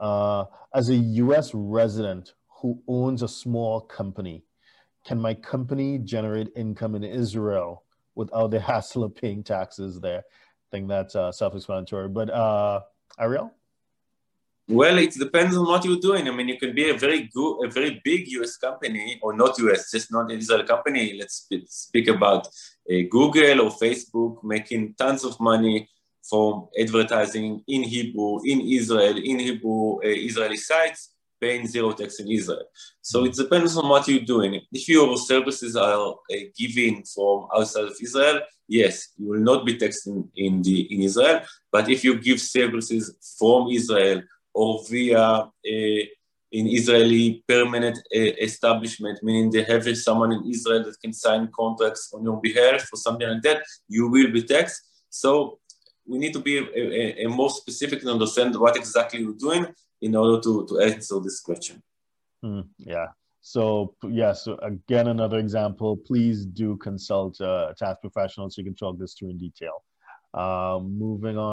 Uh, as a U.S. resident who owns a small company, can my company generate income in Israel without the hassle of paying taxes there? I think that's uh, self-explanatory. But uh, Ariel? Well, it depends on what you're doing. I mean, you can be a very good, a very big U.S. company, or not U.S., just not Israel company. Let's speak about uh, Google or Facebook making tons of money from advertising in Hebrew, in Israel, in Hebrew uh, Israeli sites, paying zero tax in Israel. So it depends on what you're doing. If your services are uh, given from outside of Israel, yes, you will not be taxed in, in, the, in Israel. But if you give services from Israel or via a, an Israeli permanent uh, establishment, meaning they have someone in Israel that can sign contracts on your behalf or something like that, you will be taxed. So we need to be a, a, a more specific and understand what exactly you're doing in order to, to answer this question. Mm, yeah. So yeah, so again, another example, please do consult a tax professional so you can talk this through in detail. Um, moving on.